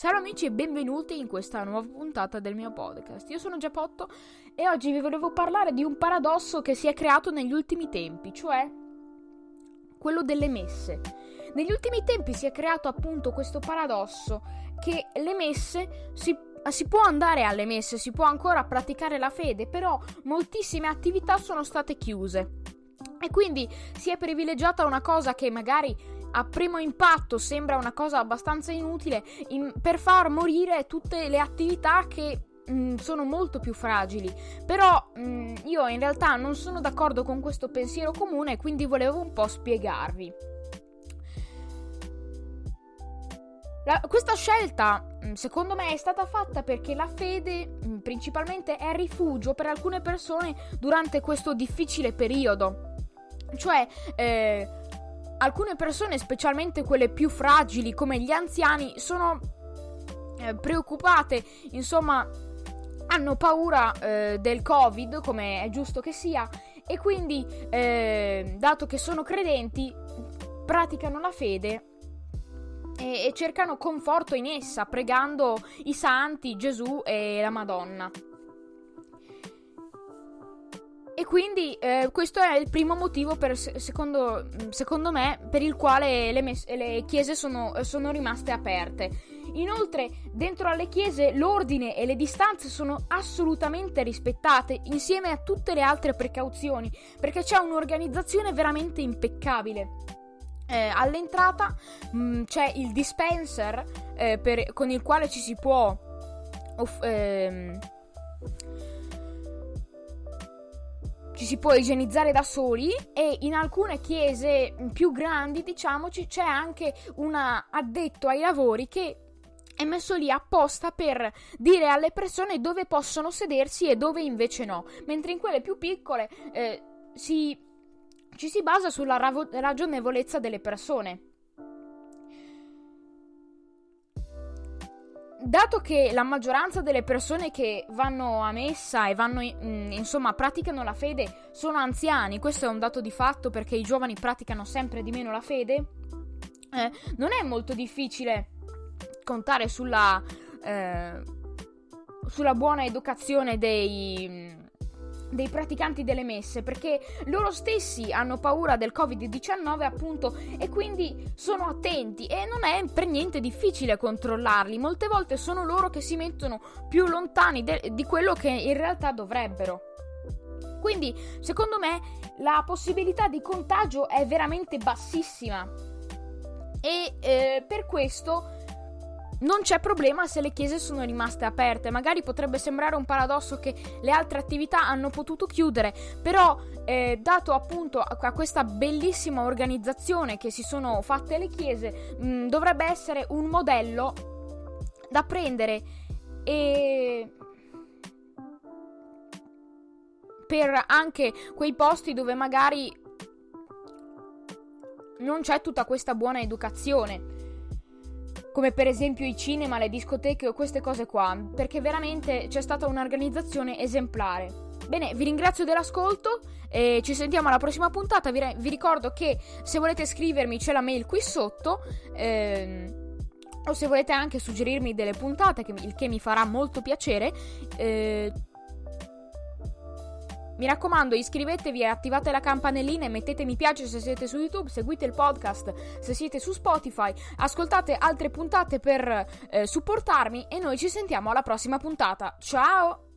Ciao amici e benvenuti in questa nuova puntata del mio podcast. Io sono Giappotto e oggi vi volevo parlare di un paradosso che si è creato negli ultimi tempi, cioè quello delle messe. Negli ultimi tempi si è creato appunto questo paradosso che le messe si si può andare alle messe, si può ancora praticare la fede, però moltissime attività sono state chiuse. E quindi si è privilegiata una cosa che magari a primo impatto sembra una cosa abbastanza inutile in, per far morire tutte le attività che mh, mm, sono molto più fragili. Però mh, mm, io in realtà non sono d'accordo con questo pensiero comune, quindi volevo un po' spiegarvi. La, questa scelta, mm, secondo me, è stata fatta perché la fede, principalmente, è rifugio per alcune persone durante questo difficile periodo. Cioè, eh, alcune persone, specialmente quelle più fragili come gli anziani, sono eh, preoccupate, insomma, hanno paura eh, del Covid, come è giusto che sia, e quindi, eh, dato che sono credenti, praticano la fede e, e cercano conforto in essa, pregando i santi, Gesù e la Madonna. E quindi eh, questo è il primo motivo, per, secondo, secondo, me, per il quale le, mes- le chiese sono, sono, rimaste aperte. Inoltre, dentro alle chiese l'ordine e le distanze sono assolutamente rispettate, insieme a tutte le altre precauzioni, perché c'è un'organizzazione veramente impeccabile. Eh, all'entrata mh, mm, c'è il dispenser eh, per, con il quale ci si può... Off- ehm, ci si può igienizzare da soli e in alcune chiese più grandi, diciamoci, c'è anche un addetto ai lavori che è messo lì apposta per dire alle persone dove possono sedersi e dove invece no, mentre in quelle più piccole eh, si, ci si basa sulla ragionevolezza delle persone. Dato che la maggioranza delle persone che vanno a messa e vanno, mm, insomma, praticano la fede sono anziani, questo è un dato di fatto perché i giovani praticano sempre di meno la fede, eh, non è molto difficile contare sulla, eh, sulla buona educazione dei dei praticanti delle messe perché loro stessi hanno paura del Covid-19 appunto e quindi sono attenti e non è per niente difficile controllarli. Molte volte sono loro che si mettono più lontani de- di quello che in realtà dovrebbero. Quindi, secondo me, la possibilità di contagio è veramente bassissima. E eh, per questo non c'è problema se le chiese sono rimaste aperte. Magari potrebbe sembrare un paradosso che le altre attività hanno potuto chiudere, però eh, dato appunto a questa bellissima organizzazione che si sono fatte le chiese, mh, mm, dovrebbe essere un modello da prendere e per anche quei posti dove magari non c'è tutta questa buona educazione come per esempio i cinema, le discoteche o queste cose qua, perché veramente c'è stata un'organizzazione esemplare. Bene, vi ringrazio dell'ascolto e ci sentiamo alla prossima puntata. Vi, re- vi ricordo che se volete scrivermi c'è la mail qui sotto. Ehm, o se volete anche suggerirmi delle puntate, che, il che mi farà molto piacere. Eh, mi raccomando, iscrivetevi attivate la campanellina e mettete mi piace se siete su YouTube, seguite il podcast se siete su Spotify, ascoltate altre puntate per eh, supportarmi e noi ci sentiamo alla prossima puntata. Ciao!